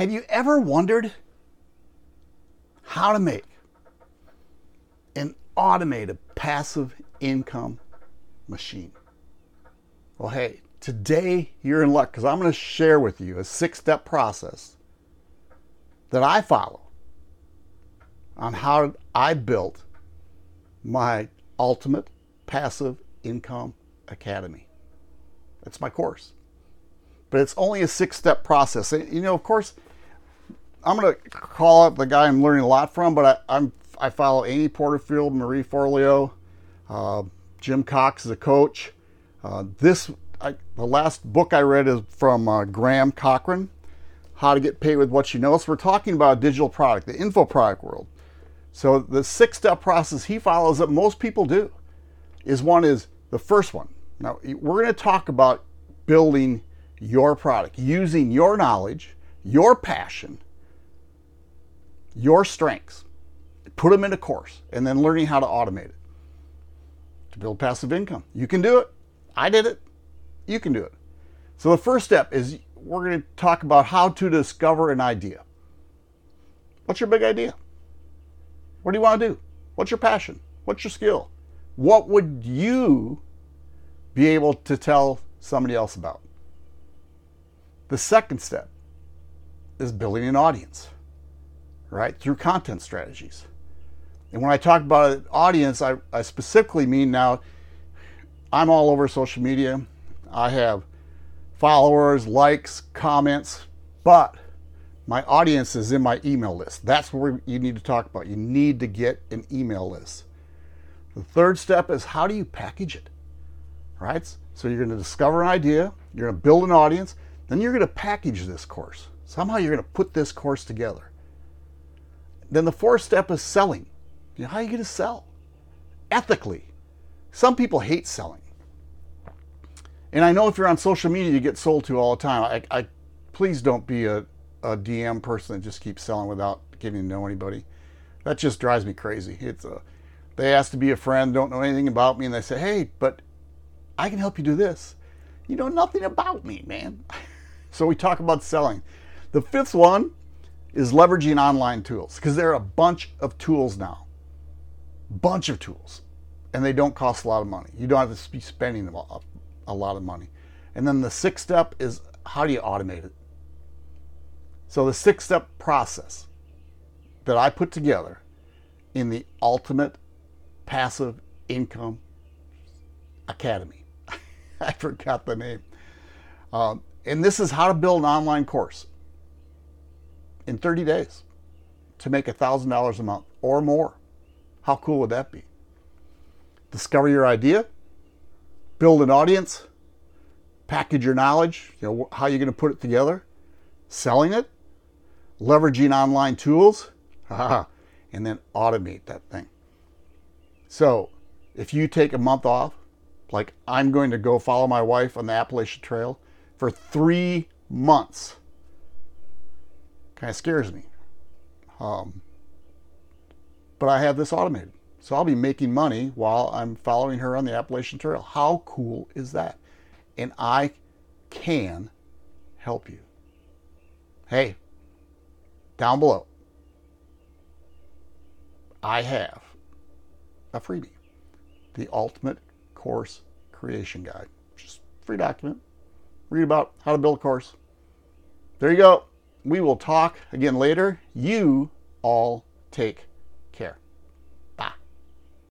Have you ever wondered how to make an automated passive income machine? Well, hey, today you're in luck because I'm going to share with you a six step process that I follow on how I built my ultimate passive income academy. That's my course. But it's only a six step process. You know, of course, I'm to call up the guy I'm learning a lot from, but I, am I follow Amy Porterfield, Marie Forleo, uh, Jim Cox is a coach. Uh, this I, the last book I read is from uh, Graham Cochrane, How to Get Paid with What You Know. So we're talking about a digital product, the info product world. So the six step process he follows that most people do is one is the first one. Now we're going to talk about building your product, using your knowledge, your passion, your strengths, put them in a course, and then learning how to automate it to build passive income. You can do it. I did it. You can do it. So the first step is we're going to talk about how to discover an idea. What's your big idea? What do you want to do? What's your passion? What's your skill? What would you be able to tell somebody else about? The second step is building an audience, right? Through content strategies. And when I talk about audience, I, I specifically mean now I'm all over social media. I have followers, likes, comments, but my audience is in my email list. That's where you need to talk about. You need to get an email list. The third step is how do you package it? Right? So you're going to discover an idea, you're going to build an audience, then you're going to package this course. Somehow you're going to put this course together. Then the fourth step is selling. You know, how are you going to sell? Ethically. Some people hate selling. And I know if you're on social media, you get sold to all the time. I, I please don't be a, a DM person that just keeps selling without getting to know anybody. That just drives me crazy. It's a, they ask to be a friend, don't know anything about me, and they say, "Hey, but I can help you do this." You know nothing about me, man. so we talk about selling. The fifth one is leveraging online tools because there are a bunch of tools now. Bunch of tools. And they don't cost a lot of money. You don't have to be spending a lot of money. And then the sixth step is how do you automate it? So the six step process that I put together in the Ultimate Passive Income Academy. I forgot the name. Um, and this is how to build an online course in 30 days to make $1,000 a month or more. How cool would that be? Discover your idea, build an audience, package your knowledge, you know, how you're going to put it together, selling it, leveraging online tools, and then automate that thing. So, if you take a month off, like I'm going to go follow my wife on the Appalachian Trail for three months, kind of scares me. Um, but I have this automated. So I'll be making money while I'm following her on the Appalachian Trail. How cool is that? And I can help you. Hey, down below, I have a freebie, the Ultimate Course Creation Guide. Just free document. Read about how to build a course. There you go. We will talk again later. You all take